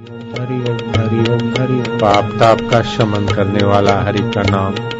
हरि ओम हरि ओम हरि पाप ताप का शमन करने वाला हरि का नाम।